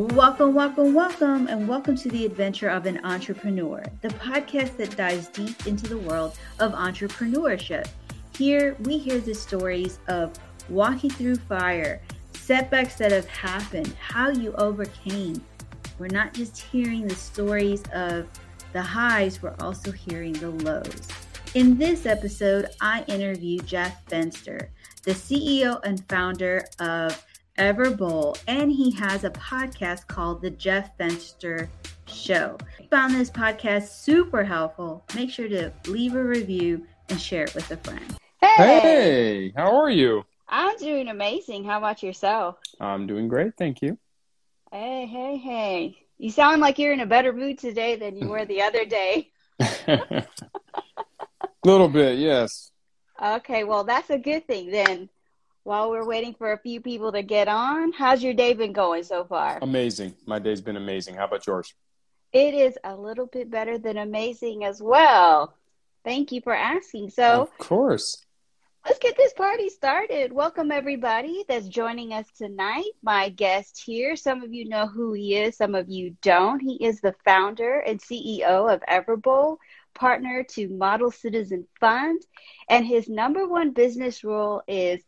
Welcome, welcome, welcome, and welcome to the adventure of an entrepreneur, the podcast that dives deep into the world of entrepreneurship. Here, we hear the stories of walking through fire, setbacks that have happened, how you overcame. We're not just hearing the stories of the highs, we're also hearing the lows. In this episode, I interview Jeff Fenster, the CEO and founder of Everbowl, and he has a podcast called The Jeff Fenster Show. Found this podcast super helpful. Make sure to leave a review and share it with a friend. Hey, Hey, how are you? I'm doing amazing. How about yourself? I'm doing great, thank you. Hey, hey, hey. You sound like you're in a better mood today than you were the other day. A little bit, yes. Okay, well, that's a good thing then. While we're waiting for a few people to get on, how's your day been going so far? Amazing. My day's been amazing. How about yours? It is a little bit better than amazing as well. Thank you for asking. So, Of course. Let's get this party started. Welcome, everybody that's joining us tonight. My guest here, some of you know who he is, some of you don't. He is the founder and CEO of Everbowl, partner to Model Citizen Fund. And his number one business rule is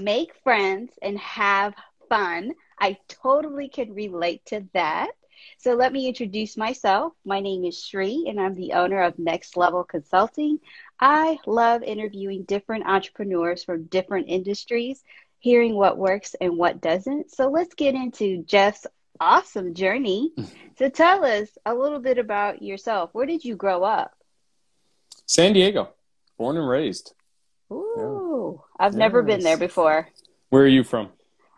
make friends and have fun. I totally can relate to that. So let me introduce myself. My name is Shri, and I'm the owner of Next Level Consulting. I love interviewing different entrepreneurs from different industries, hearing what works and what doesn't. So let's get into Jeff's awesome journey. So tell us a little bit about yourself. Where did you grow up? San Diego, born and raised. Ooh, I've never been there before. Where are you from?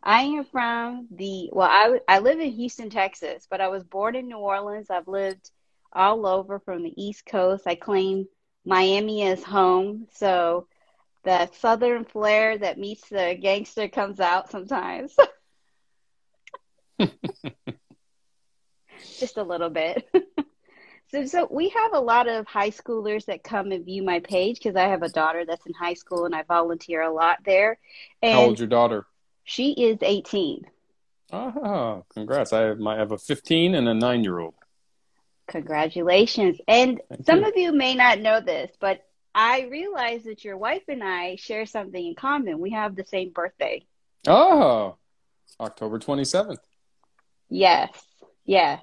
I am from the well, I I live in Houston, Texas, but I was born in New Orleans. I've lived all over from the East Coast. I claim Miami as home, so the southern flair that meets the gangster comes out sometimes. Just a little bit. So, so we have a lot of high schoolers that come and view my page because I have a daughter that's in high school and I volunteer a lot there. And How old's your daughter? she is 18. Ah, congrats. I have, my, I have a 15 and a 9 year old. Congratulations. And Thank some you. of you may not know this, but I realize that your wife and I share something in common. We have the same birthday. Oh, October 27th. Yes. Yes.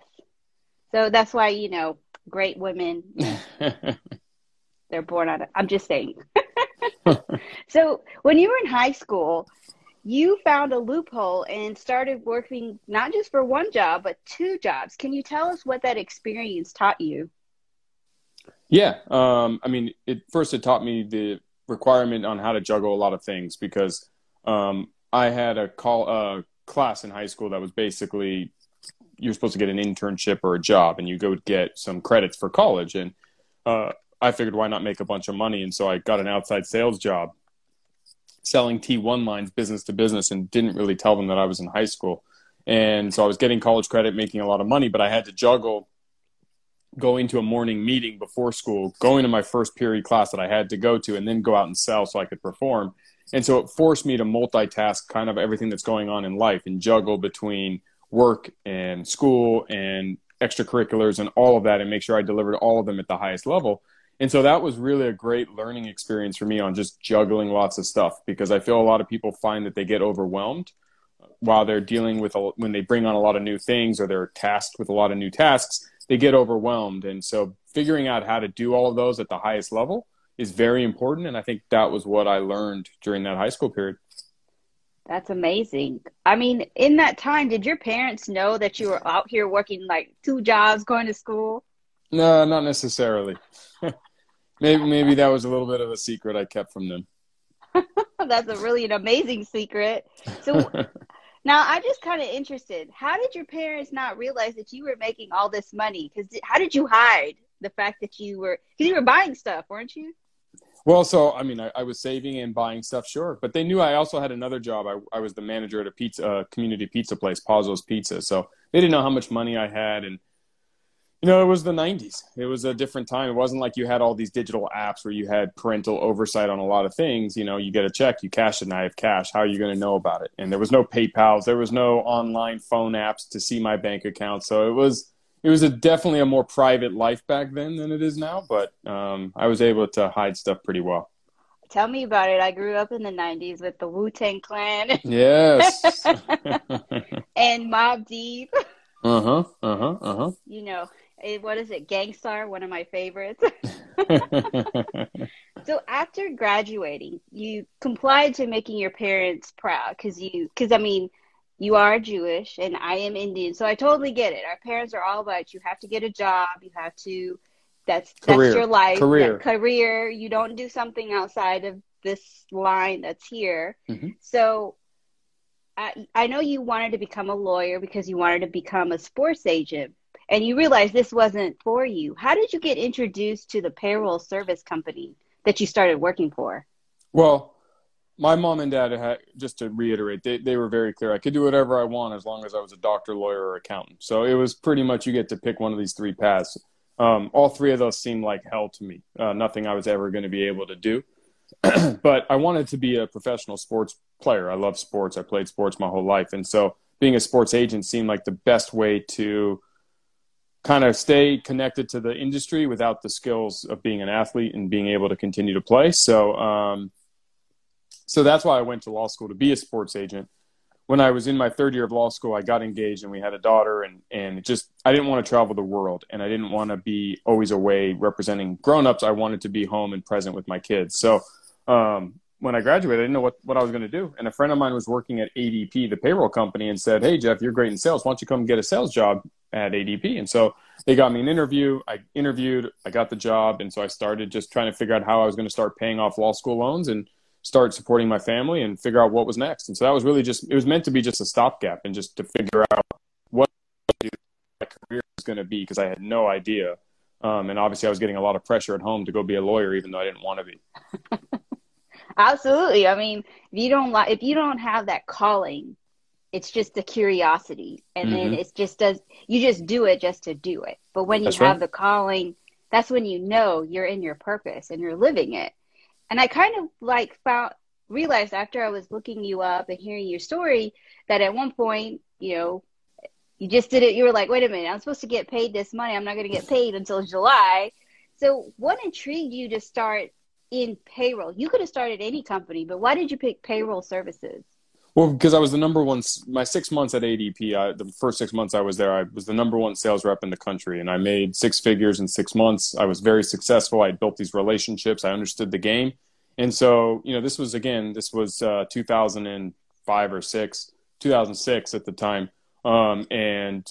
So that's why, you know, great women, they're born on it. I'm just saying. so when you were in high school, you found a loophole and started working not just for one job, but two jobs. Can you tell us what that experience taught you? Yeah, um, I mean, it first it taught me the requirement on how to juggle a lot of things because um, I had a call uh, class in high school that was basically you're supposed to get an internship or a job, and you go get some credits for college, and uh, I figured why not make a bunch of money, and so I got an outside sales job selling T1 lines business to business, and didn't really tell them that I was in high school, and so I was getting college credit, making a lot of money, but I had to juggle going to a morning meeting before school, going to my first period class that I had to go to, and then go out and sell so I could perform. And so it forced me to multitask kind of everything that's going on in life and juggle between work and school and extracurriculars and all of that and make sure I delivered all of them at the highest level. And so that was really a great learning experience for me on just juggling lots of stuff because I feel a lot of people find that they get overwhelmed while they're dealing with a, when they bring on a lot of new things or they're tasked with a lot of new tasks they get overwhelmed. And so figuring out how to do all of those at the highest level is very important. And i think that was what i learned during that high school period That's amazing. I mean, in that time, did your parents know that you were out here working like two jobs, going to school? no not necessarily maybe maybe that was a little bit of a secret i kept from them That's a really an amazing secret. So now I'm just kind of interested. How did your parents not realize that you were making all this money? Because how did you hide the fact that you were? Because you were buying stuff, weren't you? Well, so I mean, I, I was saving and buying stuff, sure, but they knew I also had another job. I, I was the manager at a pizza uh, community pizza place, Pazzo's Pizza. So they didn't know how much money I had, and You know, it was the 90s. It was a different time. It wasn't like you had all these digital apps where you had parental oversight on a lot of things. You know, you get a check, you cash it, and I have cash. How are you going to know about it? And there was no PayPal's. There was no online phone apps to see my bank account. So it was it was a definitely a more private life back then than it is now. But um, I was able to hide stuff pretty well. Tell me about it. I grew up in the 90s with the Wu Tang Clan. Yes. and Mobb Deep. Uh huh. Uh huh. Uh huh. You know, Eh, what is it, Gang Starr, one of my favorites. so after graduating, you complied to making your parents proud because you, because I mean, you are Jewish and I am Indian, so I totally get it. Our parents are all about you have to get a job, you have to. That's career. that's your life, career. career. You don't do something outside of this line that's here. Mm-hmm. So I, I know you wanted to become a lawyer because you wanted to become a sports agent, and you realized this wasn't for you. How did you get introduced to the payroll service company that you started working for? Well, my mom and dad had, just to reiterate, they, they were very clear. I could do whatever I want as long as I was a doctor, lawyer, or accountant. So it was pretty much you get to pick one of these three paths. Um, all three of those seemed like hell to me. Uh, nothing I was ever going to be able to do. but I wanted to be a professional sports player. I love sports. I played sports my whole life. And so being a sports agent seemed like the best way to kind of stay connected to the industry without the skills of being an athlete and being able to continue to play. So, um, so that's why I went to law school to be a sports agent. When I was in my third year of law school, I got engaged and we had a daughter, and and just I didn't want to travel the world, and I didn't want to be always away representing grown-ups. I wanted to be home and present with my kids. So, um, when I graduated, I didn't know what, what I was going to do. And a friend of mine was working at ADP, the payroll company, and said, Hey, Jeff, you're great in sales. Why don't you come get a sales job at ADP? And so they got me an interview. I interviewed, I got the job. And so I started just trying to figure out how I was going to start paying off law school loans and start supporting my family and figure out what was next. And so that was really just, it was meant to be just a stopgap and just to figure out what my career was going to be because I had no idea. Um, and obviously, I was getting a lot of pressure at home to go be a lawyer, even though I didn't want to be. Absolutely. I mean, if you don't like, if you don't have that calling, it's just a curiosity, and mm-hmm. then it's just does you just do it just to do it. But when you that's have right. the calling, that's when you know you're in your purpose and you're living it. And I kind of like found realized after I was looking you up and hearing your story that at one point, you know, you just did it. You were like, wait a minute, I'm supposed to get paid this money. I'm not going to get paid until July. So, what intrigued you to start in payroll? You could have started any company, but why did you pick payroll services? Well, because I was the number one, my six months at ADP, I, the first six months I was there, I was the number one sales rep in the country, and I made six figures in six months. I was very successful. I built these relationships. I understood the game, and so you know, this was again, this was uh, 2005 or six, 2006 at the time, um, and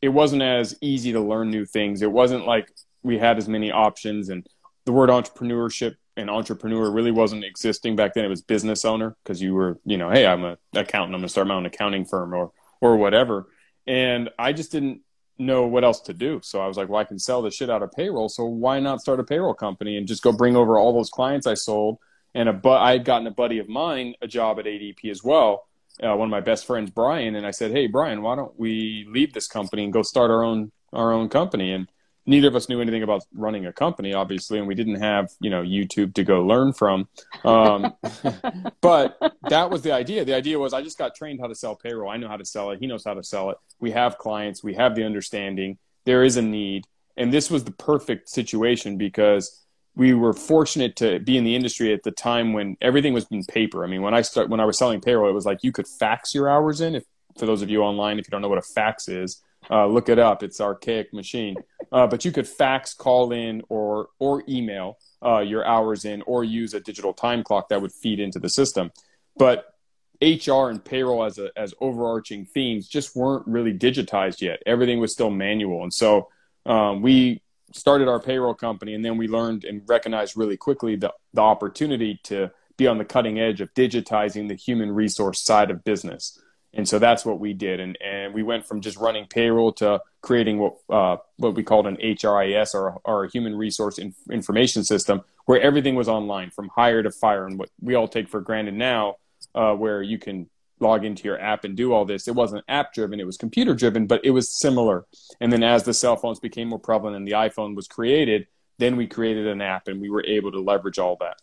it wasn't as easy to learn new things. It wasn't like we had as many options, and the word entrepreneurship an entrepreneur really wasn't existing back then. It was business owner because you were, you know, hey, I'm an accountant. I'm going to start my own accounting firm or or whatever. And I just didn't know what else to do. So I was like, well, I can sell the shit out of payroll. So why not start a payroll company and just go bring over all those clients I sold? And a but I had gotten a buddy of mine a job at ADP as well. Uh, one of my best friends, Brian, and I said, hey, Brian, why don't we leave this company and go start our own our own company? And neither of us knew anything about running a company, obviously, and we didn't have you know YouTube to go learn from. Um, but that was the idea. The idea was I just got trained how to sell payroll. I know how to sell it. He knows how to sell it. We have clients. We have the understanding. There is a need, and this was the perfect situation because we were fortunate to be in the industry at the time when everything was in paper. I mean, when I start when I was selling payroll, it was like you could fax your hours in. If for those of you online, if you don't know what a fax is, uh, look it up. It's archaic machine. Uh, but you could fax, call in, or or email uh, your hours in, or use a digital time clock that would feed into the system. But HR and payroll as a, as overarching themes just weren't really digitized yet. Everything was still manual, and so um, we started our payroll company, and then we learned and recognized really quickly the the opportunity to be on the cutting edge of digitizing the human resource side of business. And so that's what we did. And, and we went from just running payroll to creating what, uh, what we called an HRIS or, a human resource information system where everything was online from hire to fire and what we all take for granted now, uh, where you can log into your app and do all this. It wasn't app driven, it was computer driven, but it was similar. And then as the cell phones became more prevalent and the iPhone was created, then we created an app and we were able to leverage all that.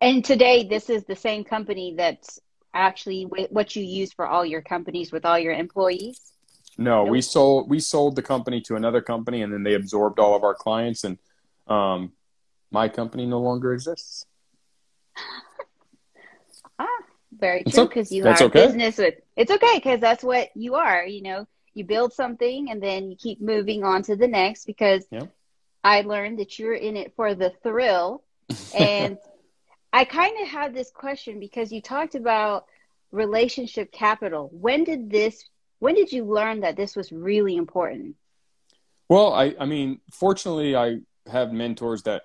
And today, this is the same company that's actually what you use for all your companies with all your employees. No, we sold we sold the company to another company, and then they absorbed all of our clients, and um, my company no longer exists. ah, very true. Because you are okay. business with it's okay because that's what you are. You know, you build something and then you keep moving on to the next. Because yeah. I learned that you're in it for the thrill, and I kind of had this question because you talked about relationship capital. When did this when did you learn that this was really important? Well, I, I mean, fortunately, I have mentors that,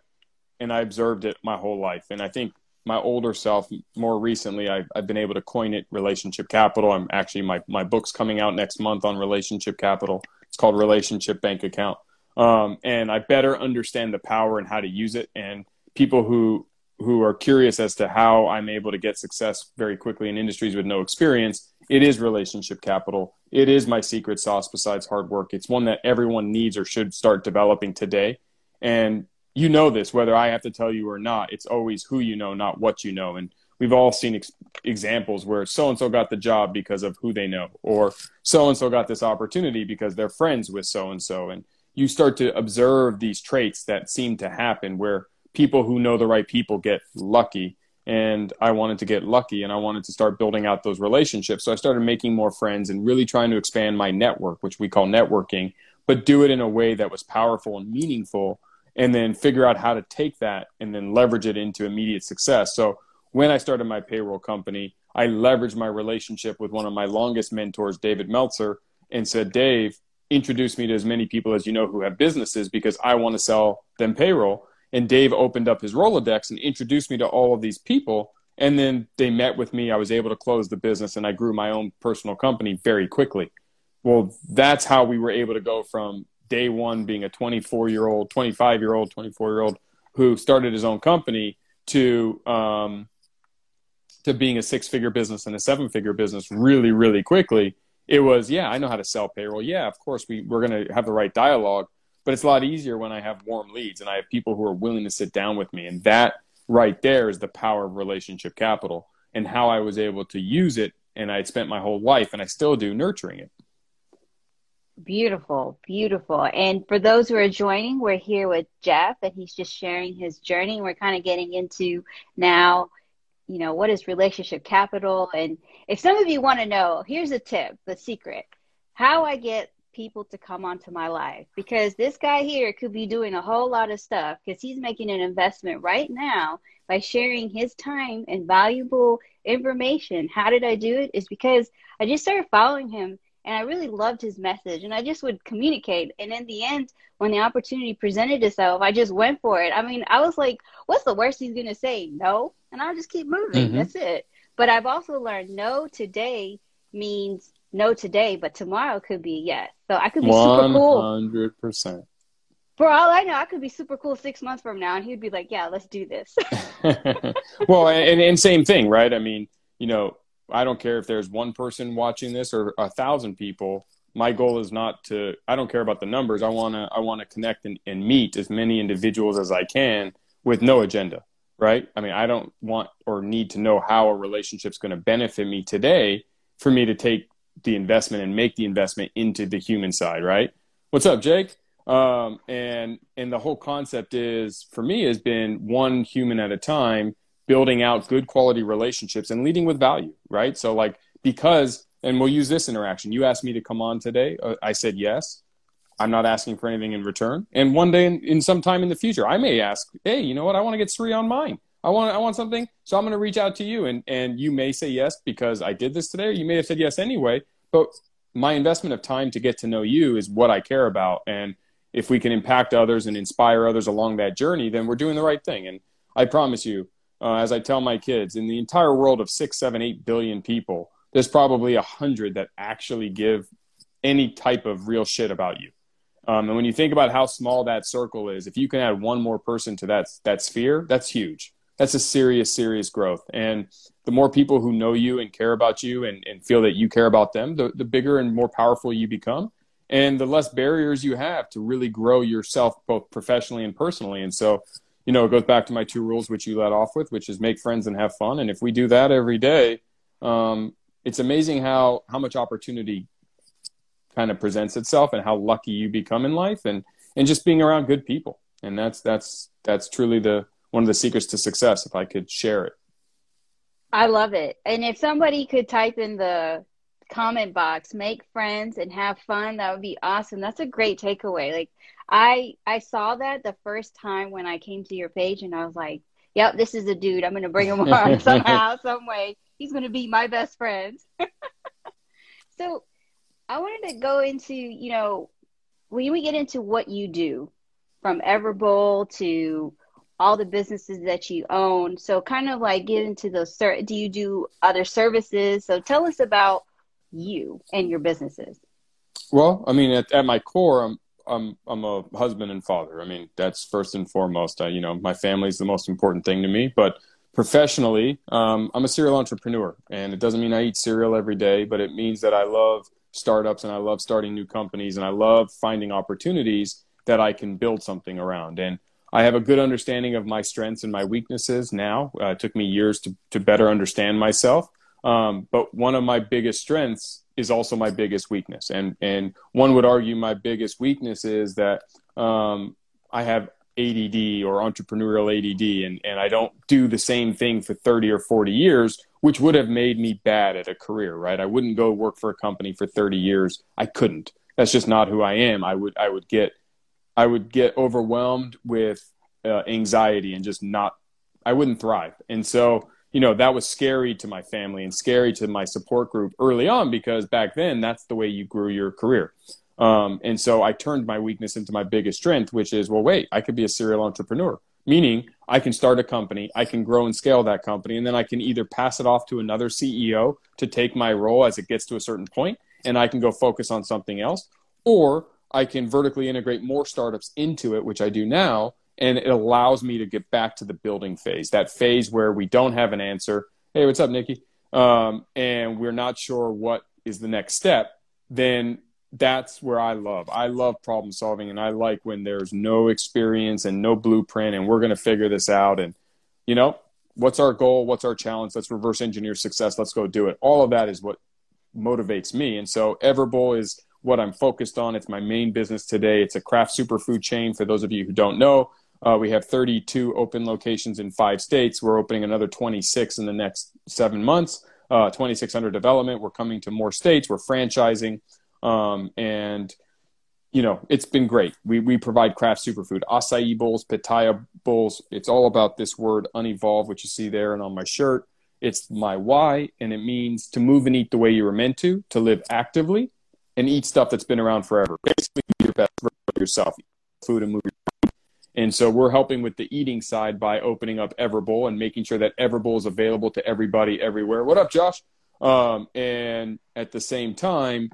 and I observed it my whole life. And I think my older self, more recently, I've, I've been able to coin it relationship capital. I'm actually, my, my book's coming out next month on relationship capital. It's called Relationship Bank Account. Um, and I better understand the power and how to use it. And people who who are curious as to how I'm able to get success very quickly in industries with no experience, it is relationship capital. It is my secret sauce besides hard work. It's one that everyone needs or should start developing today. And you know this, whether I have to tell you or not, it's always who you know, not what you know. And we've all seen ex- examples where so and so got the job because of who they know, or so and so got this opportunity because they're friends with so and so. And you start to observe these traits that seem to happen where people who know the right people get lucky and I wanted to get lucky and I wanted to start building out those relationships. So I started making more friends and really trying to expand my network, which we call networking, but do it in a way that was powerful and meaningful and then figure out how to take that and then leverage it into immediate success. So when I started my payroll company, I leveraged my relationship with one of my longest mentors, David Meltzer, and said, Dave, introduce me to as many people as you know who have businesses because I want to sell them payroll and Dave opened up his Rolodex and introduced me to all of these people. And then they met with me. I was able to close the business and I grew my own personal company very quickly. Well, that's how we were able to go from day one being a 24 year old, 25 year old, 24 year old who started his own company to, um, to being a six figure business and a seven figure business really, really quickly. It was, yeah, I know how to sell payroll. Yeah, of course, we, we're going to have the right dialogue but it's a lot easier when I have warm leads and I have people who are willing to sit down with me. And that right there is the power of relationship capital and how I was able to use it. And I spent my whole life, and I still do, nurturing it. Beautiful, beautiful. And for those who are joining, we're here with Jeff, and he's just sharing his journey. We're kind of getting into now, you know, what is relationship capital? And if some of you want to know, here's a tip, the secret how I get people to come onto my life because this guy here could be doing a whole lot of stuff because he's making an investment right now by sharing his time and valuable information. How did I do it? Is because I just started following him and I really loved his message and I just would communicate. And in the end, when the opportunity presented itself, I just went for it. I mean, I was like, what's the worst he's going to say? No. And I'll just keep moving. Mm-hmm. That's it. But I've also learned no today means no today, but tomorrow could be yes. So I could be 100%. super cool. 100%. For all I know, I could be super cool six months from now, and he'd be like, "Yeah, let's do this." well, and, and same thing, right? I mean, you know, I don't care if there's one person watching this or a thousand people. My goal is not to. I don't care about the numbers. I wanna. I wanna connect and, and meet as many individuals as I can with no agenda, right? I mean, I don't want or need to know how a relationship's going to benefit me today for me to take the investment and make the investment into the human side, right? What's up, Jake? Um, and and the whole concept is for me has been one human at a time, building out good quality relationships and leading with value, right? So like because and we'll use this interaction. You asked me to come on today. Uh, I said yes. I'm not asking for anything in return. And one day in, in some time in the future, I may ask, hey, you know what? I want to get Sri on mine. I want I want something, so I'm going to reach out to you, and and you may say yes because I did this today, or you may have said yes anyway. But my investment of time to get to know you is what I care about, and if we can impact others and inspire others along that journey, then we're doing the right thing. And I promise you, uh, as I tell my kids, in the entire world of six, seven, eight billion people, there's probably a hundred that actually give any type of real shit about you. Um, and when you think about how small that circle is, if you can add one more person to that that sphere, that's huge. That's a serious, serious growth. And the more people who know you and care about you and, and feel that you care about them, the, the bigger and more powerful you become. And the less barriers you have to really grow yourself, both professionally and personally. And so, you know, it goes back to my two rules, which you let off with, which is make friends and have fun. And if we do that every day, um, it's amazing how, how much opportunity kind of presents itself and how lucky you become in life and, and just being around good people. And that's, that's, that's truly the, one of the secrets to success if I could share it. I love it. And if somebody could type in the comment box, make friends and have fun, that would be awesome. That's a great takeaway. Like I I saw that the first time when I came to your page and I was like, Yep, this is a dude. I'm gonna bring him on somehow, some way. He's gonna be my best friend. so I wanted to go into, you know, when we get into what you do, from Everbowl to all the businesses that you own. So kind of like get into those do you do other services? So tell us about you and your businesses. Well, I mean at, at my core I'm I'm I'm a husband and father. I mean, that's first and foremost. I, you know, my family is the most important thing to me, but professionally, um, I'm a serial entrepreneur, and it doesn't mean I eat cereal every day, but it means that I love startups and I love starting new companies and I love finding opportunities that I can build something around. And I have a good understanding of my strengths and my weaknesses now. Uh, it took me years to, to better understand myself. Um, but one of my biggest strengths is also my biggest weakness. And, and one would argue my biggest weakness is that um, I have ADD or entrepreneurial ADD, and, and I don't do the same thing for 30 or 40 years, which would have made me bad at a career, right? I wouldn't go work for a company for 30 years. I couldn't. That's just not who I am. I would, I would get I would get overwhelmed with uh, anxiety and just not, I wouldn't thrive. And so, you know, that was scary to my family and scary to my support group early on because back then that's the way you grew your career. Um, and so I turned my weakness into my biggest strength, which is, well, wait, I could be a serial entrepreneur, meaning I can start a company, I can grow and scale that company, and then I can either pass it off to another CEO to take my role as it gets to a certain point, and I can go focus on something else, or I can vertically integrate more startups into it, which I do now, and it allows me to get back to the building phase, that phase where we don't have an answer. Hey, what's up, Nikki? Um, and we're not sure what is the next step. Then that's where I love. I love problem solving, and I like when there's no experience and no blueprint, and we're going to figure this out. And you know, what's our goal? What's our challenge? Let's reverse engineer success. Let's go do it. All of that is what motivates me. And so Everbowl is what I'm focused on. It's my main business today. It's a craft superfood chain. For those of you who don't know, uh, we have 32 open locations in five states. We're opening another 26 in the next seven months. Uh, 2600 development. We're coming to more states. We're franchising, um, and you know it's been great. We we provide craft superfood, acai bowls, pitaya bowls. It's all about this word unevolved, which you see there and on my shirt. It's my why, and it means to move and eat the way you were meant to, to live actively, and eat stuff that's been around forever. Basically, your best for yourself, food and movie. And so we're helping with the eating side by opening up Everbowl and making sure that Everbowl is available to everybody everywhere. What up, Josh? Um, and at the same time,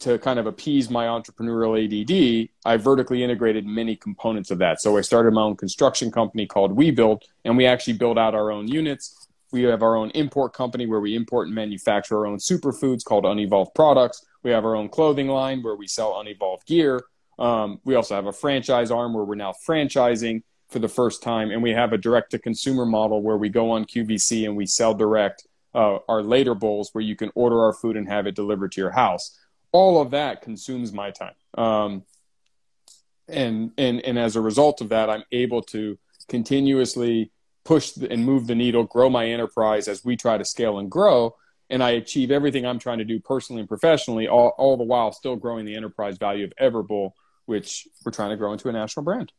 to kind of appease my entrepreneurial ADD, I vertically integrated many components of that. So I started my own construction company called We Build, and we actually build out our own units. We have our own import company where we import and manufacture our own superfoods called Unevolved Products. We have our own clothing line where we sell unevolved gear. Um, we also have a franchise arm where we're now franchising for the first time, and we have a direct to consumer model where we go on QVC and we sell direct uh, our later bowls where you can order our food and have it delivered to your house. All of that consumes my time, um, and and and as a result of that, I'm able to continuously push and move the needle, grow my enterprise as we try to scale and grow and I achieve everything I'm trying to do personally and professionally, all, all the while still growing the enterprise value of Everbowl, which we're trying to grow into a national brand.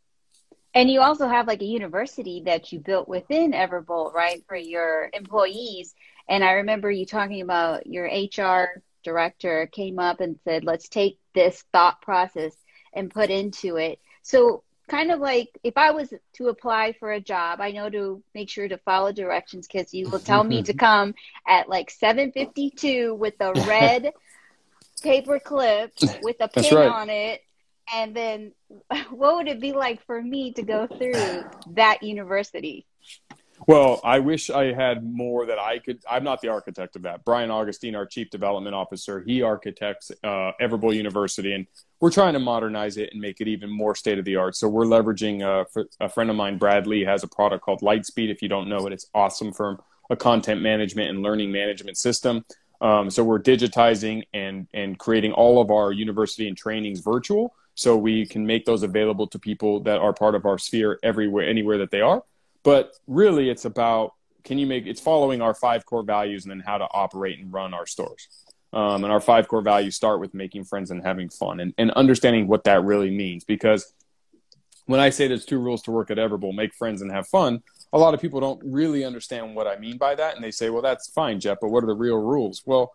And you also have like a university that you built within Everbowl, right, for your employees. And I remember you talking about your HR director came up and said, let's take this thought process and put into it. So kind of like if I was to apply for a job, I know to make sure to follow directions because you will tell me to mm-hmm. come at like 7:52 with a red paper clip with a pin right. on it. And then what would it be like for me to go through that university? Well, I wish I had more that I could. I'm not the architect of that. Brian Augustine, our chief development officer, he architects uh, Everbowl University, and we're trying to modernize it and make it even more state of the art. So we're leveraging uh, a friend of mine, Brad Lee, has a product called Lightspeed. If you don't know it, it's awesome for a content management and learning management system. Um, so we're digitizing and and creating all of our university and trainings virtual, so we can make those available to people that are part of our sphere everywhere, anywhere that they are. But really, it's about can you make it's following our five core values and then how to operate and run our stores. Um, and our five core values start with making friends and having fun and, and understanding what that really means. Because when I say there's two rules to work at Everbowl, make friends and have fun, a lot of people don't really understand what I mean by that. And they say, well, that's fine, Jeff, but what are the real rules? Well,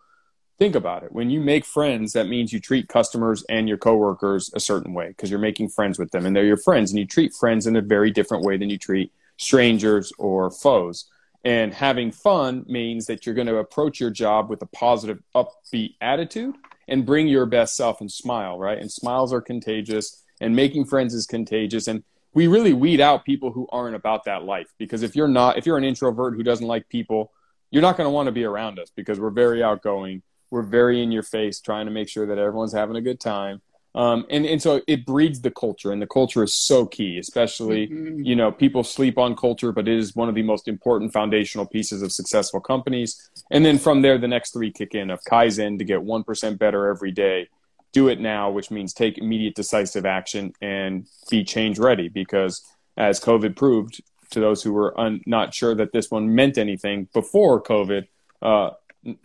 think about it. When you make friends, that means you treat customers and your coworkers a certain way because you're making friends with them and they're your friends. And you treat friends in a very different way than you treat strangers or foes. And having fun means that you're going to approach your job with a positive, upbeat attitude and bring your best self and smile, right? And smiles are contagious and making friends is contagious. And we really weed out people who aren't about that life because if you're not, if you're an introvert who doesn't like people, you're not going to want to be around us because we're very outgoing. We're very in your face, trying to make sure that everyone's having a good time. Um, and, and so it breeds the culture and the culture is so key especially mm-hmm. you know people sleep on culture but it is one of the most important foundational pieces of successful companies and then from there the next three kick in of kaizen to get 1% better every day do it now which means take immediate decisive action and be change ready because as covid proved to those who were un- not sure that this one meant anything before covid uh,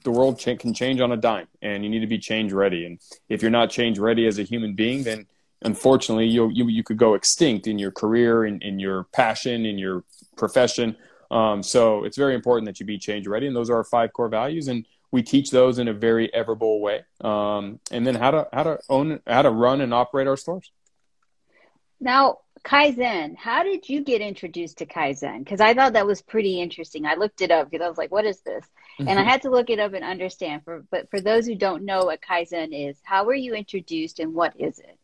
the world can change on a dime and you need to be change ready and if you're not change ready as a human being then unfortunately you you, you could go extinct in your career in, in your passion in your profession um, so it's very important that you be change ready and those are our five core values and we teach those in a very Everbowl way um, and then how to how to own how to run and operate our stores now Kaizen. How did you get introduced to Kaizen? Because I thought that was pretty interesting. I looked it up because I was like, "What is this?" Mm-hmm. And I mm-hmm. had to look it up and understand. For but for those who don't know what Kaizen is, how were you introduced and what is it?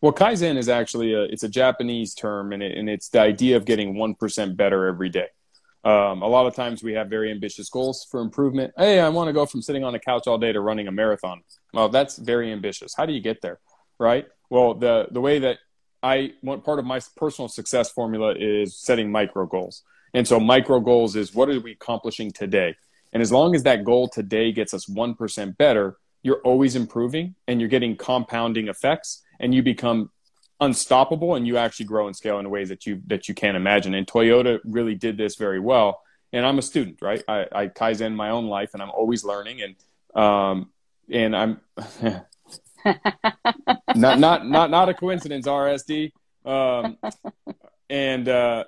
Well, Kaizen is actually a it's a Japanese term, and it, and it's the idea of getting one percent better every day. Um, a lot of times we have very ambitious goals for improvement. Hey, I want to go from sitting on a couch all day to running a marathon. Well, that's very ambitious. How do you get there, right? Well, the the way that I one part of my personal success formula is setting micro goals. And so micro goals is what are we accomplishing today? And as long as that goal today gets us 1% better, you're always improving and you're getting compounding effects and you become unstoppable and you actually grow and scale in ways that you that you can't imagine. And Toyota really did this very well. And I'm a student, right? I, I kaizen my own life and I'm always learning and um and I'm not not not not a coincidence, RSD. Um, and uh,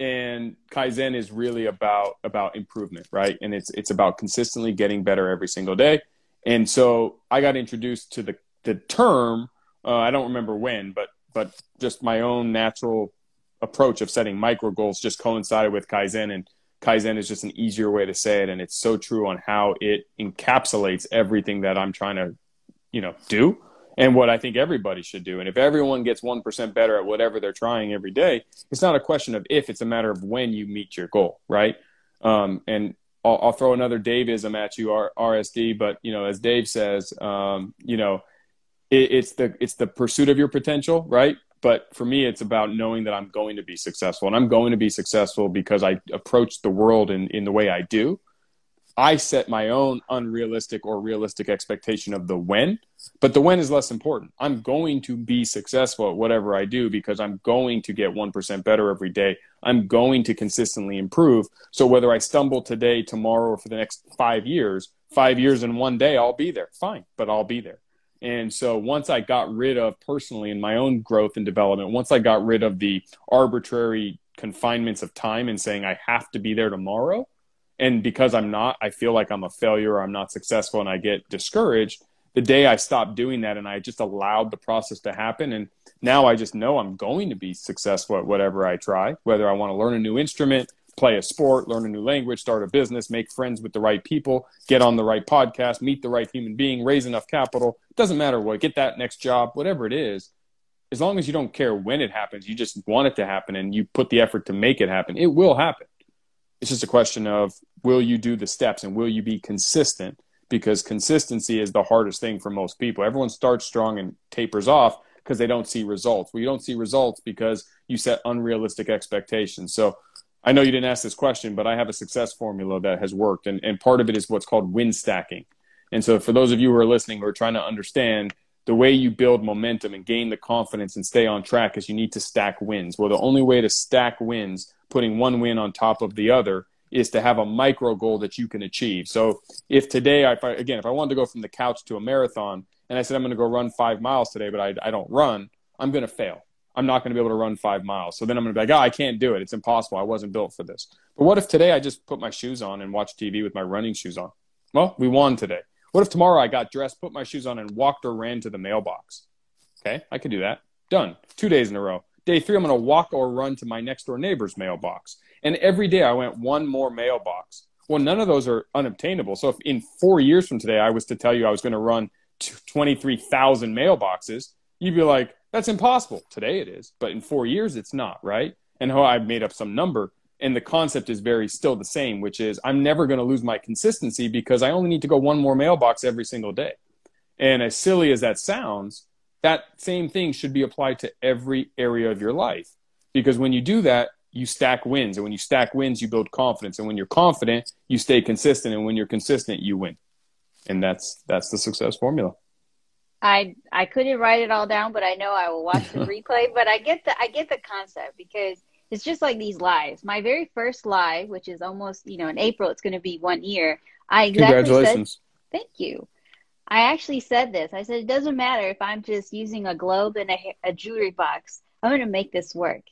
and Kaizen is really about about improvement, right? And it's it's about consistently getting better every single day. And so I got introduced to the the term. Uh, I don't remember when, but but just my own natural approach of setting micro goals just coincided with Kaizen and Kaizen is just an easier way to say it and it's so true on how it encapsulates everything that I'm trying to you know do and what I think everybody should do. And if everyone gets 1% better at whatever they're trying every day, it's not a question of if, it's a matter of when you meet your goal, right? Um, and I'll, I'll, throw another Daveism at you, R- RSD, but you know, as Dave says, um, you know, it, it's the it's the pursuit of your potential, right? But for me, it's about knowing that I'm going to be successful, and I'm going to be successful because I approach the world in in the way I do, I set my own unrealistic or realistic expectation of the when, but the when is less important. I'm going to be successful at whatever I do because I'm going to get 1% better every day. I'm going to consistently improve. So whether I stumble today, tomorrow, or for the next five years, five years in one day, I'll be there. Fine, but I'll be there. And so once I got rid of personally in my own growth and development, once I got rid of the arbitrary confinements of time and saying I have to be there tomorrow, and because i'm not i feel like i'm a failure or i'm not successful and i get discouraged the day i stopped doing that and i just allowed the process to happen. And now i just know i'm going to be successful at whatever i try whether i want to learn a new instrument play a sport learn a new language start a business make friends with the right people get on the right podcast meet the right human being raise enough capital. Doesn't matter what get that next job whatever it is. As long as you don't care when it happens you just want it to happen and you put the effort to make it happen. It will happen. It's just a question of will you do the steps and will you be consistent? Because consistency is the hardest thing for most people. Everyone starts strong and tapers off because they don't see results. Well, you don't see results because you set unrealistic expectations. So I know you didn't ask this question, but I have a success formula that has worked. And, and part of it is what's called win stacking. And so for those of you who are listening are trying to understand the way you build momentum and gain the confidence and stay on track is you need to stack wins. Well, the only way to stack wins, putting one win on top of the other, is to have a micro goal that you can achieve. So if today, if I, again, if I wanted to go from the couch to a marathon and I said I'm going to go run five miles today, but I, I don't run, I'm going to fail. I'm not going to be able to run five miles. So then I'm going to be like, oh, I can't do it. It's impossible. I wasn't built for this. But what if today I just put my shoes on and watch TV with my running shoes on? Well, we won today. What if tomorrow I got dressed, put my shoes on, and walked or ran to the mailbox? Okay, I could do that. Done. Two days in a row. Day three, I'm going to walk or run to my next door neighbor's mailbox. And every day I went one more mailbox. Well, none of those are unobtainable. So if in four years from today I was to tell you I was going to run 23,000 mailboxes, you'd be like, that's impossible. Today it is, but in four years it's not, right? And how I've made up some number. And the concept is very still the same, which is I'm never going to lose my consistency because I only need to go one more mailbox every single day. And as silly as that sounds, that same thing should be applied to every area of your life. Because when you do that, you stack wins. And when you stack wins, you build confidence. And when you're confident, you stay consistent. And when you're consistent, you win. And that's that's the success formula. I I couldn't write it all down, but I know I will watch the replay. But I get the I get the concept because it's just like these lives. My very first live, which is almost you know in April, it's going to be one year. I exactly Congratulations. Said, Thank you. I actually said this. I said it doesn't matter if I'm just using a globe and a, a jewelry box. I'm going to make this work.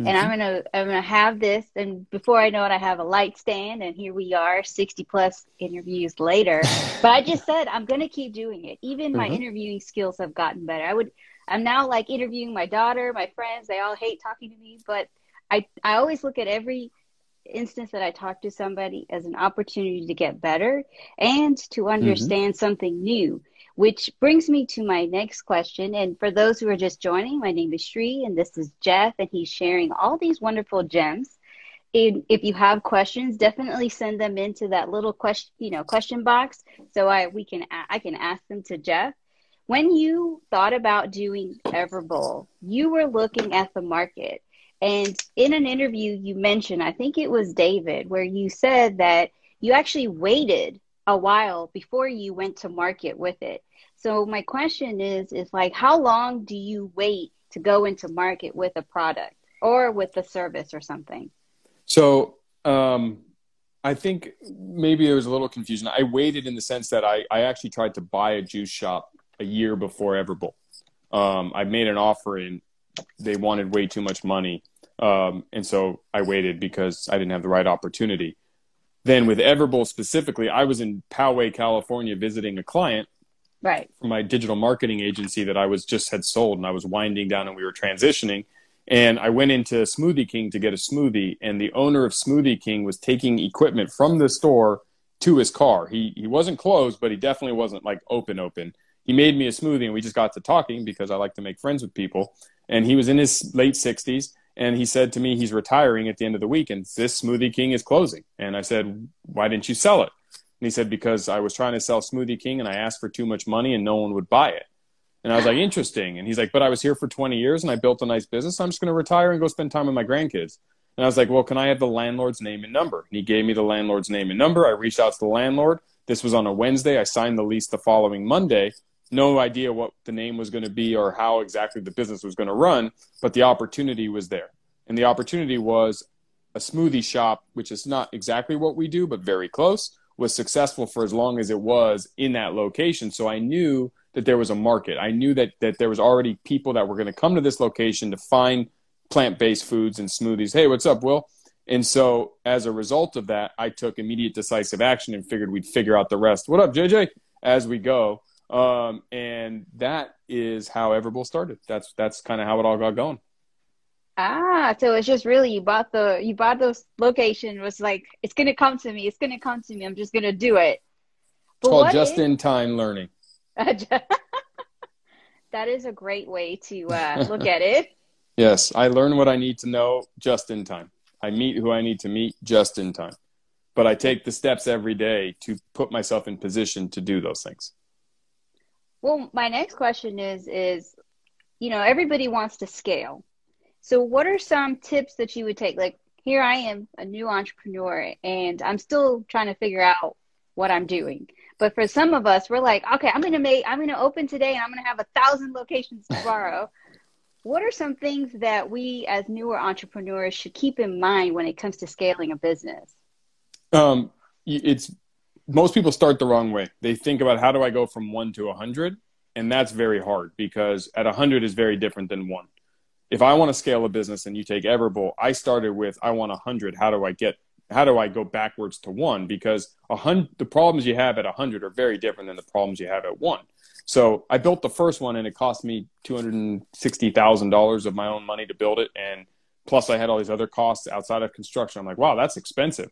Mm-hmm. And I'm gonna I'm gonna have this, and before I know it, I have a light stand, and here we are, 60 plus interviews later. but I just said I'm gonna keep doing it. Even my mm-hmm. interviewing skills have gotten better. I would I'm now like interviewing my daughter, my friends. They all hate talking to me, but I I always look at every instance that I talk to somebody as an opportunity to get better and to mm-hmm. understand mm-hmm. something new. Which brings me to my next question. And for those who are just joining, my name is Shree, and this is Jeff, and he's sharing all these wonderful gems. And if you have questions, definitely send them into that little question, you know, question box, so I we can I can ask them to Jeff. When you thought about doing Everbowl, you were looking at the market, and in an interview, you mentioned, I think it was David, where you said that you actually waited a while before you went to market with it. So my question is is like how long do you wait to go into market with a product or with a service or something? So um, I think maybe there was a little confusion. I waited in the sense that I, I actually tried to buy a juice shop a year before Everbowl. Um, I made an offer and they wanted way too much money. Um, and so I waited because I didn't have the right opportunity. Then with Everbowl specifically, I was in Poway, California visiting a client right from my digital marketing agency that I was just had sold and I was winding down and we were transitioning. And I went into Smoothie King to get a smoothie, and the owner of Smoothie King was taking equipment from the store to his car. He he wasn't closed, but he definitely wasn't like open open. He made me a smoothie, and we just got to talking because I like to make friends with people. And he was in his late sixties, and he said to me he's retiring at the end of the week, and this Smoothie King is closing. And I said, why didn't you sell it? And he said, because I was trying to sell Smoothie King and I asked for too much money and no one would buy it. And I was like, interesting. And he's like, but I was here for 20 years and I built a nice business. I'm just going to retire and go spend time with my grandkids. And I was like, well, can I have the landlord's name and number? And he gave me the landlord's name and number. I reached out to the landlord. This was on a Wednesday. I signed the lease the following Monday. No idea what the name was going to be or how exactly the business was going to run, but the opportunity was there. And the opportunity was a smoothie shop, which is not exactly what we do, but very close was successful for as long as it was in that location. So I knew that there was a market. I knew that that there was already people that were going to come to this location to find plant-based foods and smoothies. Hey, what's up, Will? And so as a result of that, I took immediate decisive action and figured we'd figure out the rest. What up, JJ? As we go. Um, and that is how Everbowl started. That's that's kind of how it all got going. Ah, so it's just really you bought the you bought those location was like it's gonna come to me, it's gonna come to me. I'm just gonna do it. But it's called just in time learning. that is a great way to uh, look at it. Yes, I learn what I need to know just in time. I meet who I need to meet just in time. But I take the steps every day to put myself in position to do those things. Well, my next question is is you know, everybody wants to scale. So what are some tips that you would take like here I am, a new entrepreneur, and I'm still trying to figure out what I'm doing. But for some of us, we're like, okay, I'm gonna make, I'm gonna open today, and I'm gonna have a thousand locations tomorrow. what are some things that we as newer entrepreneurs should keep in mind when it comes to scaling a business? Um, it's most people start the wrong way. They think about how do I go from one to a hundred, and that's very hard because at a hundred is very different than one if I want to scale a business and you take Everbowl, I started with I want a 100. How do I get? How do I go backwards to one? Because a hundred, the problems you have at a 100 are very different than the problems you have at one. So I built the first one, and it cost me two hundred and sixty thousand dollars of my own money to build it, and plus I had all these other costs outside of construction. I'm like, wow, that's expensive.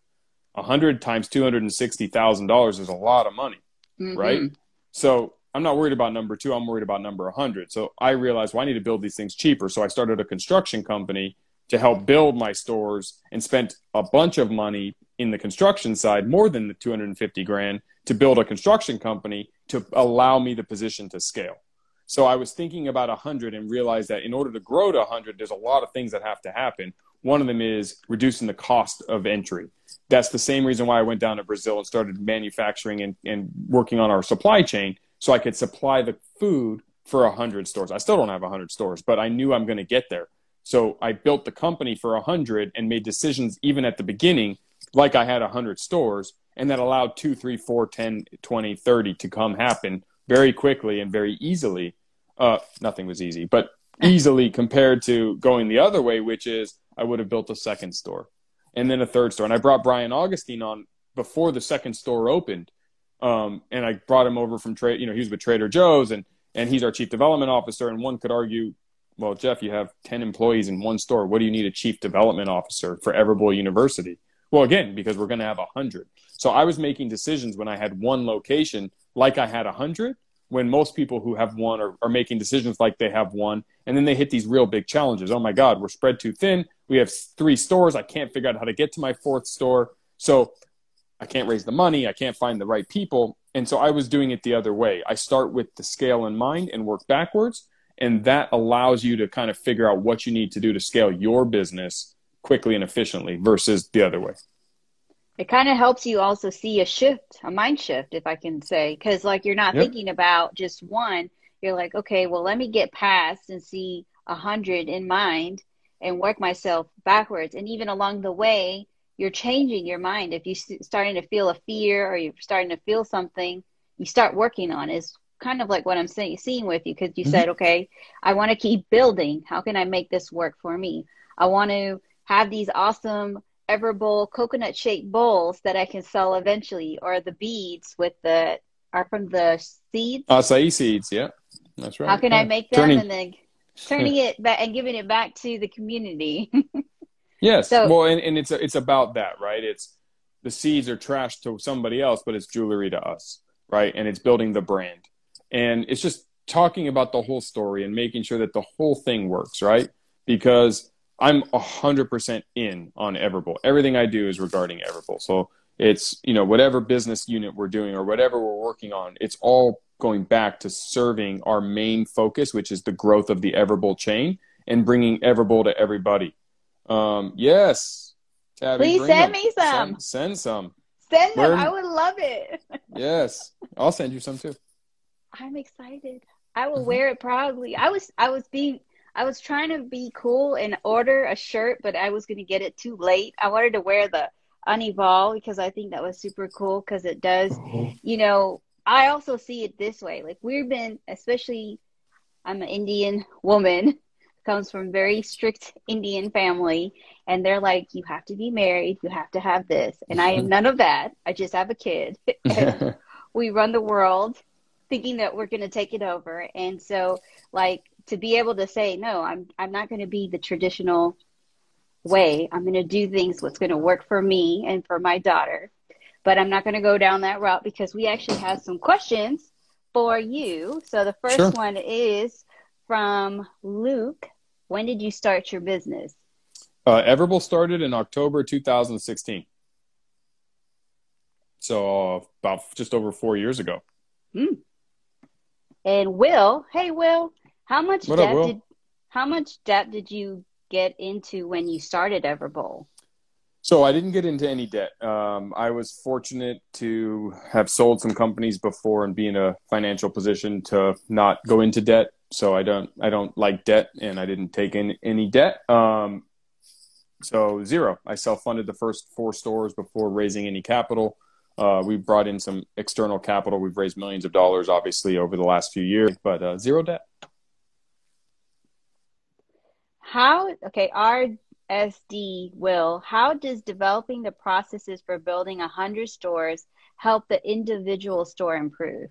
A hundred times two hundred and sixty thousand dollars is a lot of money, mm-hmm. right? So I'm not worried about number two. I'm worried about number 100. So I realized, well, I need to build these things cheaper. So I started a construction company to help build my stores and spent a bunch of money in the construction side, more than the 250 grand, to build a construction company to allow me the position to scale. So I was thinking about 100 and realized that in order to grow to 100, there's a lot of things that have to happen. One of them is reducing the cost of entry. That's the same reason why I went down to Brazil and started manufacturing and, and working on our supply chain so I could supply the food for a hundred stores. I still don't have a hundred stores, but I knew I'm going to get there. So I built the company for a hundred and made decisions even at the beginning, like I had a hundred stores, and that allowed two, three, four, 10, 20, 30 to come happen very quickly and very easily. Uh, nothing was easy, but easily compared to going the other way, which is I would have built a second store and then a third store. And I brought Brian Augustine on before the second store opened um, and I brought him over from trade. You know, he was with Trader Joe's, and and he's our chief development officer. And one could argue, well, Jeff, you have ten employees in one store. What do you need a chief development officer for Everbowl University? Well, again, because we're going to have a hundred. So I was making decisions when I had one location, like I had a hundred. When most people who have one are, are making decisions like they have one, and then they hit these real big challenges. Oh my God, we're spread too thin. We have three stores. I can't figure out how to get to my fourth store. So I can't raise the money, I can't find the right people. And so I was doing it the other way. I start with the scale in mind and work backwards. And that allows you to kind of figure out what you need to do to scale your business quickly and efficiently versus the other way. It kind of helps you also see a shift, a mind shift, if I can say, because like you're not yep. thinking about just one. You're like, okay, well, let me get past and see a hundred in mind and work myself backwards. And even along the way, you're changing your mind. If you're starting to feel a fear or you're starting to feel something, you start working on it. It's kind of like what I'm saying, seeing with you because you mm-hmm. said, okay, I want to keep building. How can I make this work for me? I want to have these awesome Everbowl coconut shaped bowls that I can sell eventually, or the beads with the are from the seeds. Acai seeds, yeah, that's right. How can yeah. I make them turning... and then turning it back and giving it back to the community? Yes. So, well, and, and it's it's about that, right? It's the seeds are trash to somebody else, but it's jewelry to us, right? And it's building the brand, and it's just talking about the whole story and making sure that the whole thing works, right? Because I'm hundred percent in on Everbowl. Everything I do is regarding Everbowl. So it's you know whatever business unit we're doing or whatever we're working on, it's all going back to serving our main focus, which is the growth of the Everbowl chain and bringing Everbowl to everybody um, yes. Tabby, Please send them. me some. Send, send some. Send them. I would love it. yes. I'll send you some too. I'm excited. I will wear it proudly. I was I was being I was trying to be cool and order a shirt, but I was going to get it too late. I wanted to wear the unevolve because I think that was super cool because it does, mm-hmm. you know, I also see it this way. Like we've been, especially, I'm an Indian woman, comes from very strict Indian family, and they're like, you have to be married, you have to have this, and I am none of that. I just have a kid. we run the world thinking that we're going to take it over, and so like to be able to say no, I'm I'm not going to be the traditional way. I'm going to do things what's going to work for me and for my daughter. But I'm not going to go down that route because we actually have some questions for you. So the first sure. one is from Luke when did you start your business? Uh, Everbowl started in October 2016. So uh, about just over four years ago. Mm. And Will, hey Will, how much What debt up, did how much debt did you get into when you started Everbowl? So I didn't get into any debt. Um, I was fortunate to have sold some companies before and be in a financial position to not go into debt. So I don't I don't like debt, and I didn't take in any debt. Um, so zero. I self funded the first four stores before raising any capital. Uh, we brought in some external capital. We've raised millions of dollars, obviously, over the last few years, but uh, zero debt. How okay, RSD Will, how does developing the processes for building a hundred stores help the individual store improve?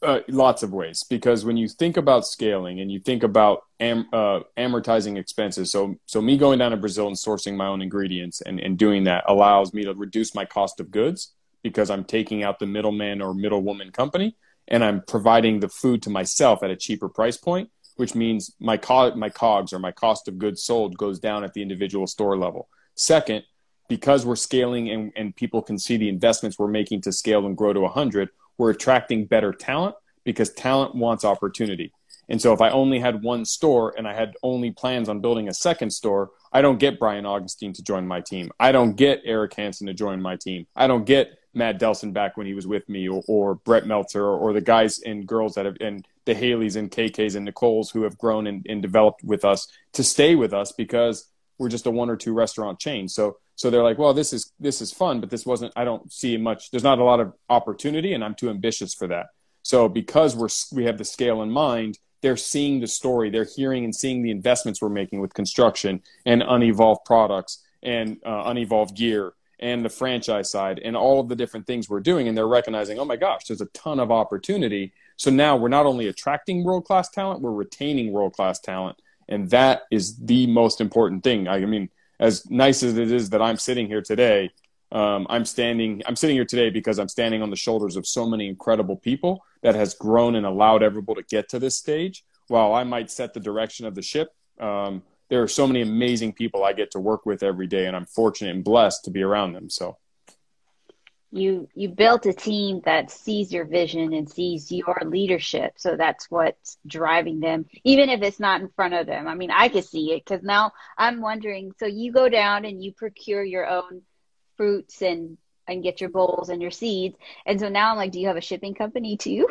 Uh, lots of ways because when you think about scaling and you think about am, uh, amortizing expenses so so me going down to brazil and sourcing my own ingredients and, and doing that allows me to reduce my cost of goods because i'm taking out the middleman or middlewoman company and i'm providing the food to myself at a cheaper price point which means my co- my cogs or my cost of goods sold goes down at the individual store level second because we're scaling and, and people can see the investments we're making to scale and grow to 100 we're attracting better talent because talent wants opportunity. And so if I only had one store and I had only plans on building a second store, I don't get Brian Augustine to join my team. I don't get Eric Hansen to join my team. I don't get Matt Delson back when he was with me or, or Brett Meltzer or, or the guys and girls that have and the Haleys and KKs and Nicoles who have grown and, and developed with us to stay with us because we're just a one or two restaurant chain. So so they're like, well, this is this is fun, but this wasn't. I don't see much. There's not a lot of opportunity, and I'm too ambitious for that. So because we're we have the scale in mind, they're seeing the story, they're hearing and seeing the investments we're making with construction and unevolved products and uh, unevolved gear and the franchise side and all of the different things we're doing, and they're recognizing, oh my gosh, there's a ton of opportunity. So now we're not only attracting world class talent, we're retaining world class talent, and that is the most important thing. I mean as nice as it is that I'm sitting here today, um, I'm standing. I'm sitting here today because I'm standing on the shoulders of so many incredible people that has grown and allowed Everbowl to get to this stage. While I might set the direction of the ship, um, there are so many amazing people I get to work with every day, and I'm fortunate and blessed to be around them. So you you built a team that sees your vision and sees your leadership. So that's what's driving them even if it's not in front of them. I mean i can see it because now i'm wondering so you go down and you procure your own fruits and and get your bowls and your seeds. And so now i'm like do you have a shipping company too?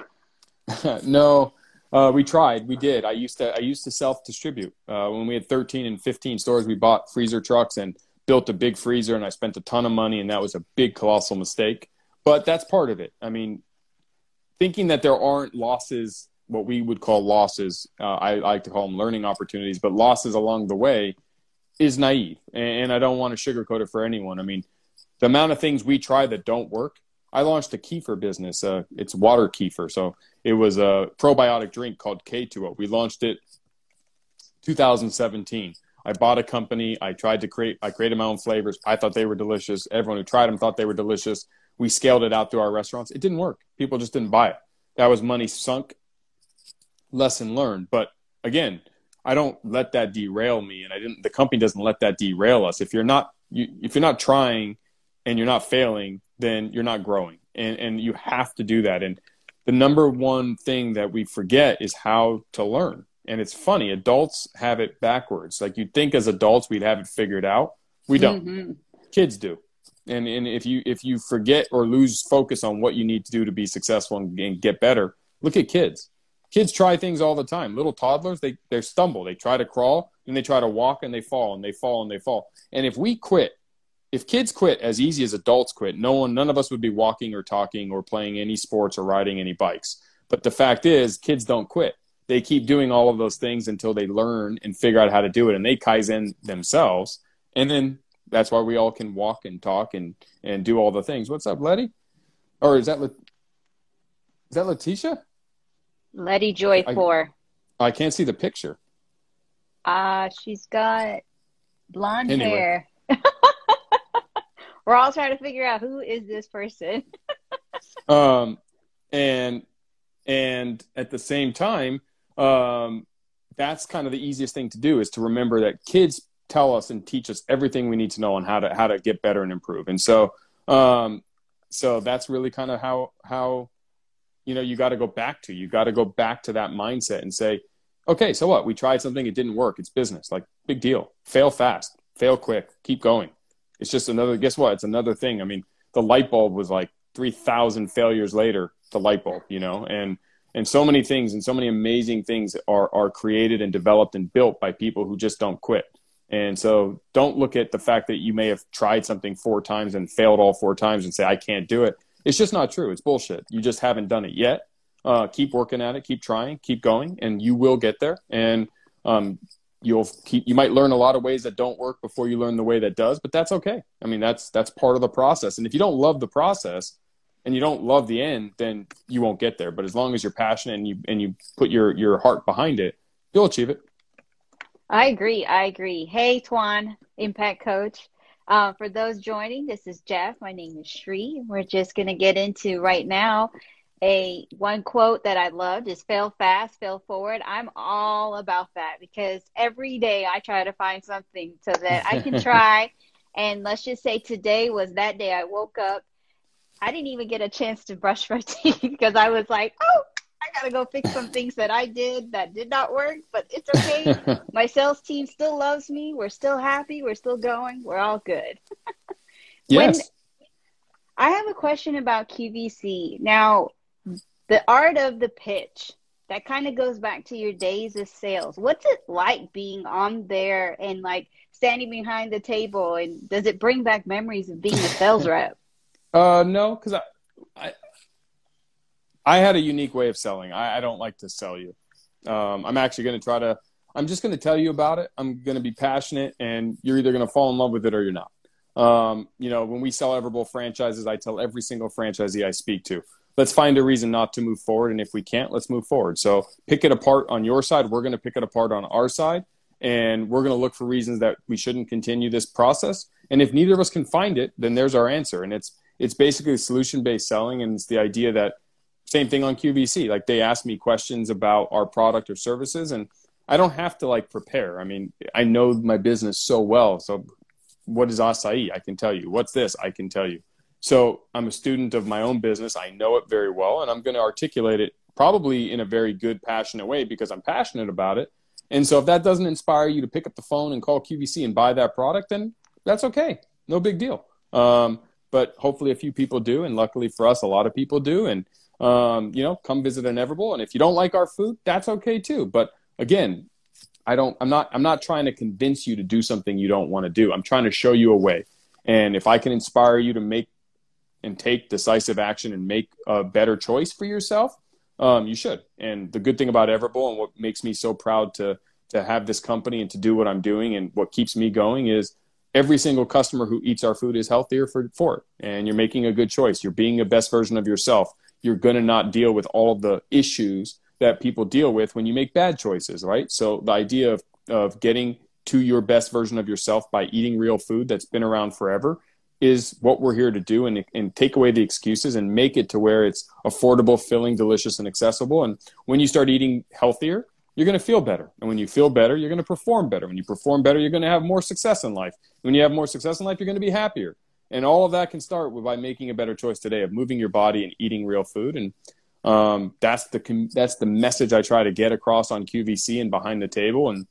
No uh, we tried we did. I used to i used to self distribute uh, when we had 13 and 15 stores we bought freezer trucks and built a big freezer and I spent a ton of money and that was a big colossal mistake. But that's part of it. I mean, thinking that there aren't losses, what we would call losses, uh, I like to call them learning opportunities, but losses along the way is naive. And I don't want to sugarcoat it for anyone. I mean, the amount of things we try that don't work. I launched a kefir business. Uh, it's water kefir. So it was a probiotic drink called K2O. We launched it 2017 I bought a company. I tried to create, I created my own flavors. I thought they were delicious. Everyone who tried them thought they were delicious. We scaled it out through our restaurants. It didn't work. People just didn't buy it. That was money sunk, lesson learned. But again, I don't let that derail me, and I didn't. The company doesn't let that derail us. If you're not, you, if you're not trying, and you're not failing, then you're not growing, and and you have to do that. And the number one thing that we forget is how to learn and it's funny adults have it backwards. Like you'd think as adults we'd have it figured out. We don't. Mm-hmm. kids do. And and if you if you forget or lose focus on what you need to do to be successful and, and get better look at kids. Kids try things all the time. Little toddlers they they stumble. They try to crawl and they try to walk and they fall and they fall and they fall. And if we quit if kids quit as easy as adults quit no one none of us would be walking or talking or playing any sports or riding any bikes. But the fact is kids don't quit they keep doing all of those things until they learn and figure out how to do it and they kaizen themselves. And then that's why we all can walk and talk and and do all the things. What's up letty? Or is that is that letitia? Letty joy I, 4 i can't see the picture. Uh she's got blonde Anyway. hair. We're all trying to figure out who is this person. Um and and at the same time um that's kind of the easiest thing to do is to remember that kids tell us and teach us everything we need to know on how to how to get better and improve. And so um, so that's really kind of how how you know you got to go back to you got to go back to that mindset and say okay so what? We tried something it didn't work it's business like big deal. Fail fast fail quick keep going. It's just another guess what? It's another thing. I mean the light bulb was like 3000 failures later the light bulb you know and and so many things and so many amazing things are are created and developed and built by people who just don't quit and so don't look at the fact that you may have tried something four times and failed all four times and say, I can't do it. It's just not true. It's bullshit. You just haven't done it yet. Uh, keep working at it, keep trying, keep going, and you will get there. And um, you'll keep, you might learn a lot of ways that don't work before you learn the way that does, but that's okay. I mean, that's, that's part of the process. And if you don't love the process and you don't love the end, then you won't get there. But as long as you're passionate and you, and you put your, your heart behind it, you'll achieve it. I agree. I agree. Hey, Twan, Impact Coach. Uh, for those joining, this is Jeff. My name is Shri. We're just going to get into right now a one quote that I loved is fail fast, fail forward. I'm all about that because every day I try to find something so that I can try. and let's just say today was that day I woke up. I didn't even get a chance to brush my teeth because I was like, oh, I gotta go fix some things that I did that did not work, but it's okay. My sales team still loves me. We're still happy. We're still going. We're all good. yes. When, I have a question about QVC. Now, the art of the pitch, that kind of goes back to your days of sales. What's it like being on there and like standing behind the table? And does it bring back memories of being a sales rep? Uh, no, because I, I, I had a unique way of selling. I, I don't like to sell you. Um, I'm actually going to try to. I'm just going to tell you about it. I'm going to be passionate, and you're either going to fall in love with it or you're not. Um, you know, when we sell Everbowl franchises, I tell every single franchisee I speak to, let's find a reason not to move forward, and if we can't, let's move forward. So pick it apart on your side. We're going to pick it apart on our side, and we're going to look for reasons that we shouldn't continue this process. And if neither of us can find it, then there's our answer. And it's it's basically solution based selling, and it's the idea that same thing on QVC. Like they ask me questions about our product or services, and I don't have to like prepare. I mean, I know my business so well. So, what is acai? I can tell you. What's this? I can tell you. So, I'm a student of my own business. I know it very well, and I'm going to articulate it probably in a very good, passionate way because I'm passionate about it. And so, if that doesn't inspire you to pick up the phone and call QVC and buy that product, then that's okay. No big deal. Um, but hopefully, a few people do, and luckily for us, a lot of people do. And um, you know, come visit Everbowl. And if you don't like our food, that's okay too. But again, I don't, I'm not, I'm not trying to convince you to do something you don't want to do. I'm trying to show you a way. And if I can inspire you to make and take decisive action and make a better choice for yourself, um, you should. And the good thing about Everbowl and what makes me so proud to to have this company and to do what I'm doing and what keeps me going is every single customer who eats our food is healthier for, for it. And you're making a good choice. You're being a best version of yourself you're going to not deal with all the issues that people deal with when you make bad choices, right? So the idea of, of getting to your best version of yourself by eating real food that's been around forever is what we're here to do and, and take away the excuses and make it to where it's affordable, filling, delicious, and accessible. And when you start eating healthier, you're going to feel better. And when you feel better, you're going to perform better. When you perform better, you're going to have more success in life. When you have more success in life, you're going to be happier. And all of that can start with by making a better choice today of moving your body and eating real food. And um, that's the that's the message I try to get across on QVC and behind the table. And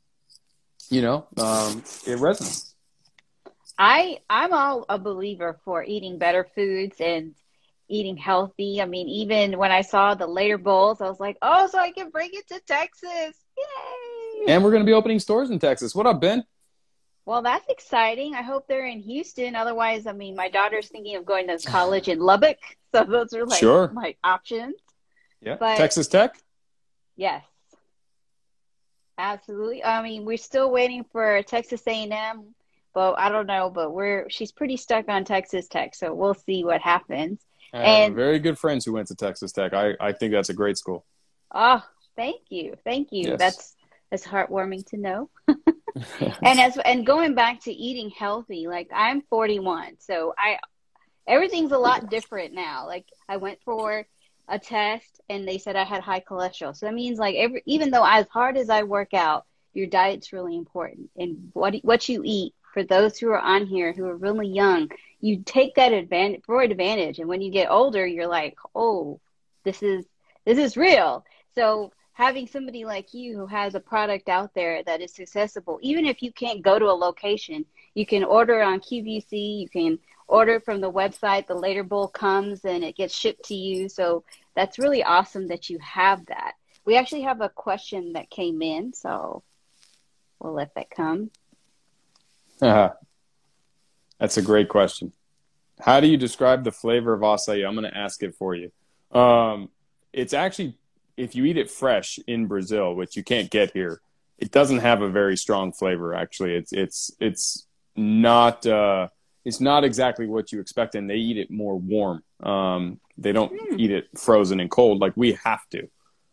you know, um, it resonates. I I'm all a believer for eating better foods and eating healthy. I mean, even when I saw the later bowls, I was like, oh, so I can bring it to Texas. Yay! And we're going to be opening stores in Texas. What up, Ben? Well, that's exciting. I hope they're in Houston. Otherwise, I mean, my daughter's thinking of going to college in Lubbock. So those are like sure. my options. Yeah. But, Texas Tech? Yes. Absolutely. I mean, we're still waiting for Texas A&M, but I don't know, but we're she's pretty stuck on Texas Tech, so we'll see what happens. And very good friends who went to Texas Tech. I, I think that's a great school. Oh, thank you. Thank you. Yes. That's that's heartwarming to know. and as and going back to eating healthy, like I'm 41, so I everything's a lot different now. Like I went for a test and they said I had high cholesterol. So that means like every even though as hard as I work out, your diet's really important and what what you eat for those who are on here who are really young you take that advantage for advantage. And when you get older you're like oh this is this is real. So having somebody like you who has a product out there that is accessible even if you can't go to a location you can order on qvc you can order from the website the later bowl comes and it gets shipped to you. So that's really awesome that you have that. We actually have a question that came in so we'll let that come uh-huh. That's a great question. How do you describe the flavor of acai? I'm going to ask it for you. Um, it's actually, if you eat it fresh in Brazil, which you can't get here, it doesn't have a very strong flavor. Actually, it's it's it's not uh, it's not exactly what you expect, and they eat it more warm. Um, they don't mm. eat it frozen and cold like we have to.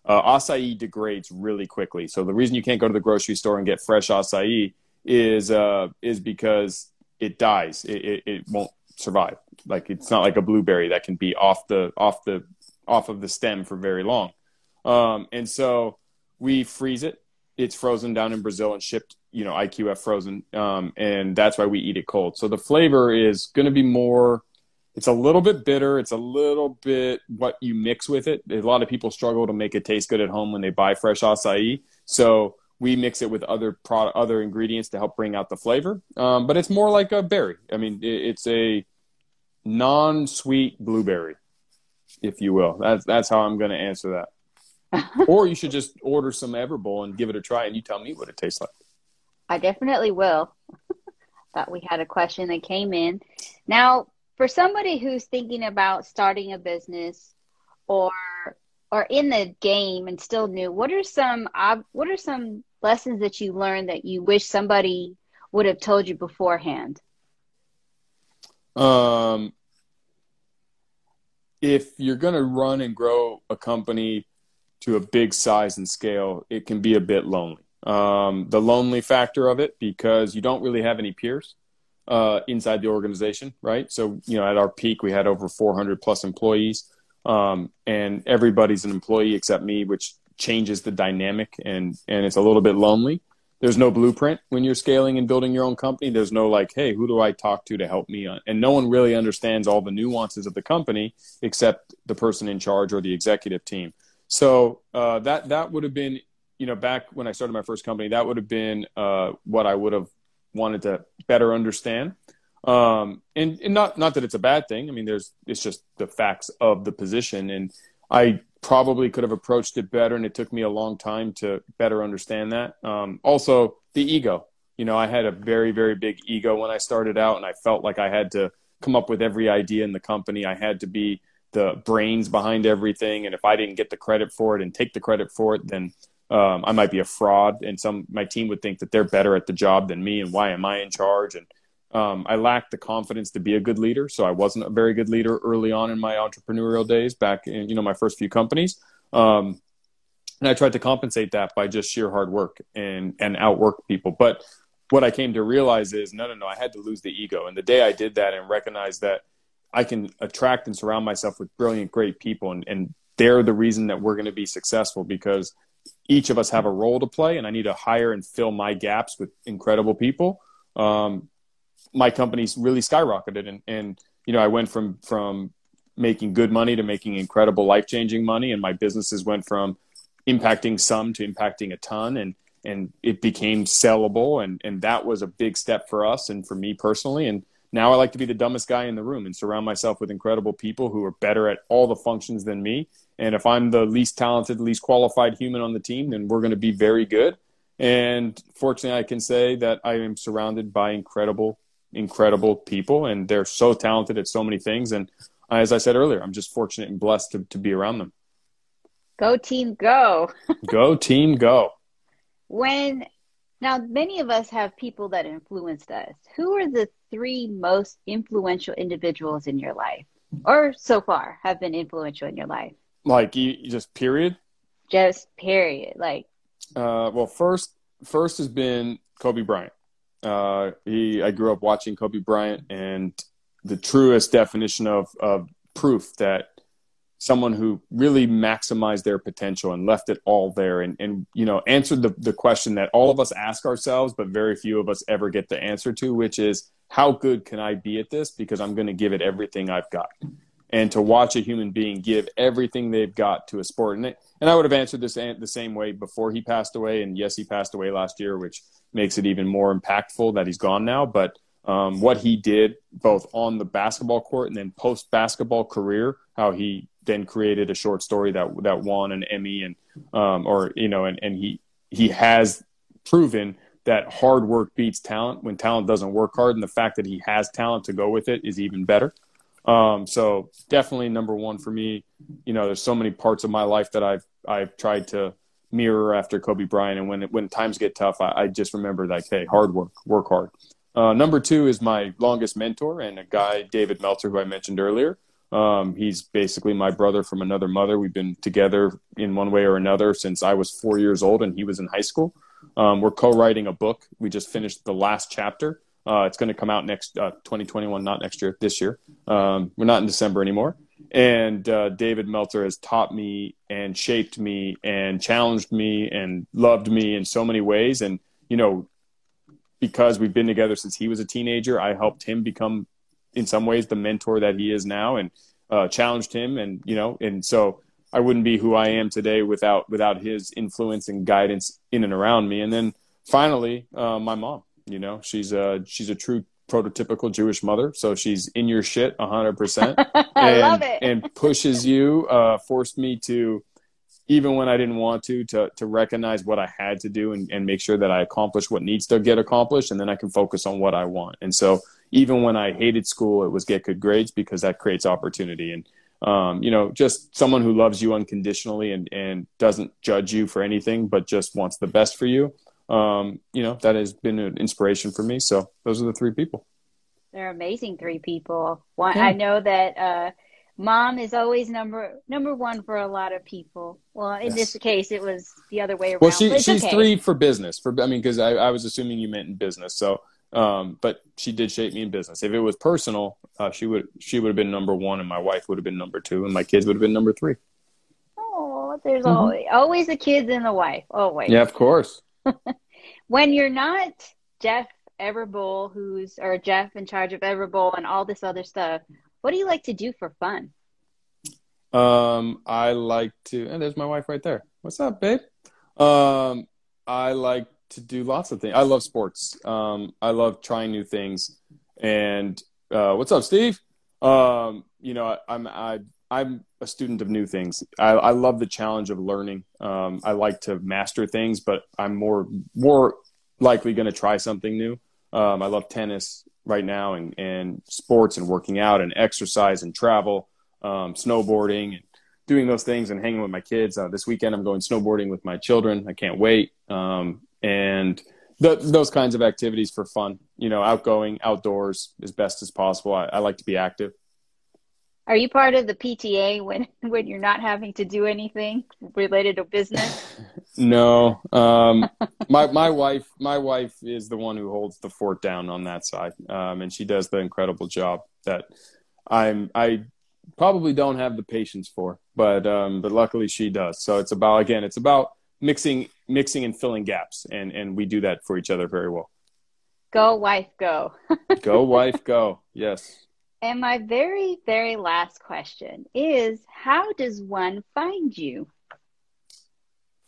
Uh, acai degrades really quickly, so the reason you can't go to the grocery store and get fresh acai is uh, is because it dies. It, it, it won't survive. Like it's not like a blueberry that can be off the off the off of the stem for very long. Um, and so we freeze it. It's frozen down in Brazil and shipped, you know, IQF frozen. Um, and that's why we eat it cold. So the flavor is going to be more, it's a little bit bitter. It's a little bit what you mix with it. A lot of people struggle to make it taste good at home when they buy fresh acai. So we mix it with other product, other ingredients to help bring out the flavor. Um, but it's more like a berry. I mean, it, it's a non-sweet blueberry, if you will. That's that's how I'm going to answer that. or you should just order some Everbowl and give it a try, and you tell me what it tastes like. I definitely will. Thought we had a question that came in. Now, for somebody who's thinking about starting a business or or in the game and still new, what are some what are some lessons that you learned that you wish somebody would have told you beforehand? Um, if you're going to run and grow a company to a big size and scale, it can be a bit lonely. Um, the lonely factor of it because you don't really have any peers uh, inside the organization, right? So, you know, at our peak, we had over 400 plus employees, um, and everybody's an employee except me, which changes the dynamic and and it's a little bit lonely. There's no blueprint when you're scaling and building your own company. There's no like hey who do i talk to to help me and no one really understands all the nuances of the company except the person in charge or the executive team. So uh, that that would have been you know back when i started my first company that would have been uh, what i would have wanted to better understand um, and, and not not that it's a bad thing i mean there's it's just the facts of the position and i probably could have approached it better, and it took me a long time to better understand that. Um, also, the ego. You know, I had a very, very big ego when I started out, and I felt like I had to come up with every idea in the company. I had to be the brains behind everything, and if I didn't get the credit for it and take the credit for it, then um, I might be a fraud, and some my team would think that they're better at the job than me, and why am I in charge? And um, I lacked the confidence to be a good leader, so I wasn't a very good leader early on in my entrepreneurial days, back in you know my first few companies. Um, and I tried to compensate that by just sheer hard work and and outwork people. But what I came to realize is no, no, no. I had to lose the ego, and the day I did that and recognized that I can attract and surround myself with brilliant, great people, and, and they're the reason that we're going to be successful because each of us have a role to play, and I need to hire and fill my gaps with incredible people. Um, my company's really skyrocketed. And, and you know i went from from making good money to making incredible life changing money. And my businesses went from impacting some to impacting a ton. And and it became sellable. And and that was a big step for us and for me personally. And now i like to be the dumbest guy in the room and surround myself with incredible people who are better at all the functions than me. And if i'm the least talented least qualified human on the team then we're going to be very good. And fortunately i can say that i am surrounded by incredible incredible people and they're so talented at so many things. And as I said earlier, I'm just fortunate and blessed to, to be around them. Go team, go. go team, go. When now many of us have people that influenced us. Who are the three most influential individuals in your life, or so far have been influential in your life? Like you, just period. Just period. Like. Uh, well, first, first has been Kobe Bryant. Uh, he, I grew up watching Kobe Bryant, and the truest definition of, of proof that someone who really maximized their potential and left it all there and, and you know answered the, the question that all of us ask ourselves but very few of us ever get the answer to which is how good can i be at this? Because i'm going to give it everything i've got. And to watch a human being give everything they've got to a sport and, it, and i would have answered this the same way before he passed away and yes he passed away last year which makes it even more impactful that he's gone now but um, what he did both on the basketball court and then post basketball career, how he then created a short story that that won an Emmy and um, or you know and, and he he has proven that hard work beats talent when talent doesn't work hard and the fact that he has talent to go with it is even better. Um, so definitely number one for me. You know, there's so many parts of my life that I've I've tried to mirror after Kobe Bryant, and when when times get tough, I, I just remember like, hey, hard work, work hard. Uh, number two is my longest mentor and a guy, David Meltzer, who I mentioned earlier. Um, he's basically my brother from another mother. We've been together in one way or another since I was four years old and he was in high school. Um, we're co-writing a book. We just finished the last chapter. Uh, it's going to come out next uh, 2021, not next year, this year. Um, we're not in December anymore. And uh, David Meltzer has taught me and shaped me and challenged me and loved me in so many ways. And you know, because we've been together since he was a teenager. I helped him become, in some ways, the mentor that he is now, and uh, challenged him, and you know, and so I wouldn't be who I am today without without his influence and guidance in and around me. And then finally, uh, my mom. You know, she's a she's a true prototypical Jewish mother, so she's in your shit hundred percent, and and pushes you. Uh, forced me to even when I didn't want to, to to recognize what I had to do and, and make sure that I accomplish what needs to get accomplished, and then I can focus on what I want. And so, even when I hated school, it was get good grades because that creates opportunity. And um, you know, just someone who loves you unconditionally and and doesn't judge you for anything, but just wants the best for you. Um, you know, that has been an inspiration for me. So those are the three people. They're amazing three people. One, yeah. I know that. Uh, mom is always number number one for a lot of people. Well, in yes. this case, it was the other way around. Well, she, she's okay. three for business. For I mean, because I, I was assuming you meant in business. So, um, but she did shape me in business. If it was personal, uh, she would she would have been number one, and my wife would have been number two, and my kids would have been number three. Oh, there's mm-hmm. always always the kids and the wife. Always. Yeah, of course. when you're not Jeff Everbowl, who's or Jeff in charge of Everbowl and all this other stuff, what do you like to do for fun? Um, I like to, and there's my wife right there. What's up, babe? Um, I like to do lots of things. I love sports. Um, I love trying new things. And uh, what's up, Steve? Um, you know, I, I'm I, I'm a student of new things. I, I love the challenge of learning. Um, I like to master things, but I'm more more likely going to try something new. Um, I love tennis right now and, and sports and working out and exercise and travel, um, snowboarding and doing those things and hanging with my kids. Uh, this weekend, I'm going snowboarding with my children. I can't wait. Um, and th- those kinds of activities for fun, you know, outgoing, outdoors as best as possible. I, I like to be active. Are you part of the PTA when when you're not having to do anything related to business? no, um, my my wife my wife is the one who holds the fort down on that side, um, and she does the incredible job that I'm I probably don't have the patience for, but um, but luckily she does. So it's about again, it's about mixing mixing and filling gaps, and and we do that for each other very well. Go wife, go. go wife, go. Yes. And my very, very last question is how does one find you?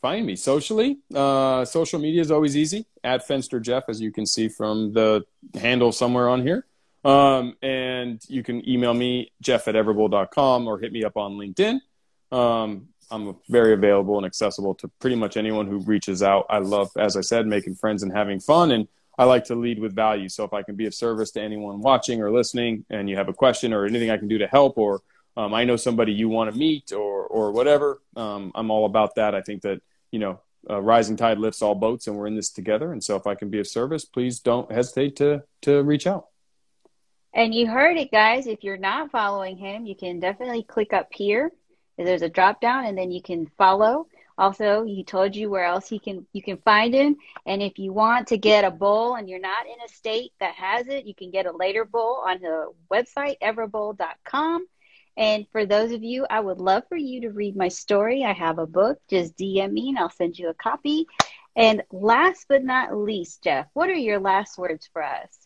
Find me socially. Uh, social media is always easy. At Fenster Jeff, as you can see from the handle somewhere on here. Um, and you can email me, jeff at everbowl.com, or hit me up on LinkedIn. Um, I'm very available and accessible to pretty much anyone who reaches out. I love, as I said, making friends and having fun. And I like to lead with value. So if I can be of service to anyone watching or listening, and you have a question or anything I can do to help, or um, I know somebody you want to meet, or or whatever, um, I'm all about that. I think that you know, rising tide lifts all boats, and we're in this together. And so if I can be of service, please don't hesitate to to reach out. And you heard it, guys. If you're not following him, you can definitely click up here. There's a drop down, and then you can follow. Also, he told you where else he can you can find him. And if you want to get a bowl and you're not in a state that has it, you can get a later bowl on the website everbowl.com. And for those of you, I would love for you to read my story. I have a book. Just DM me and I'll send you a copy. And last but not least, Jeff, what are your last words for us?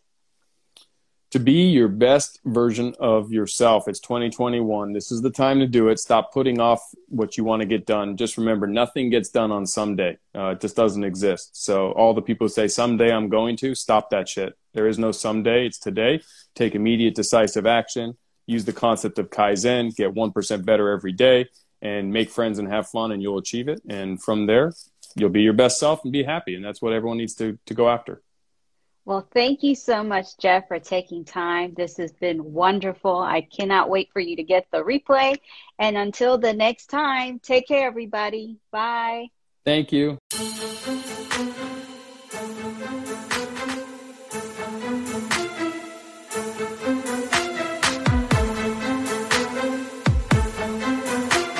To be your best version of yourself. It's 2021. This is the time to do it. Stop putting off what you want to get done. Just remember, nothing gets done on someday. Uh, it just doesn't exist. So all the people who say someday I'm going to stop that shit. There is no someday. It's today. Take immediate, decisive action. Use the concept of Kaizen. Get 1% better every day and make friends and have fun and you'll achieve it. And from there, you'll be your best self and be happy. And that's what everyone needs to, to go after. Well, thank you so much, Jeff, for taking time. This has been wonderful. I cannot wait for you to get the replay. And until the next time, take care, everybody. Bye. Thank you.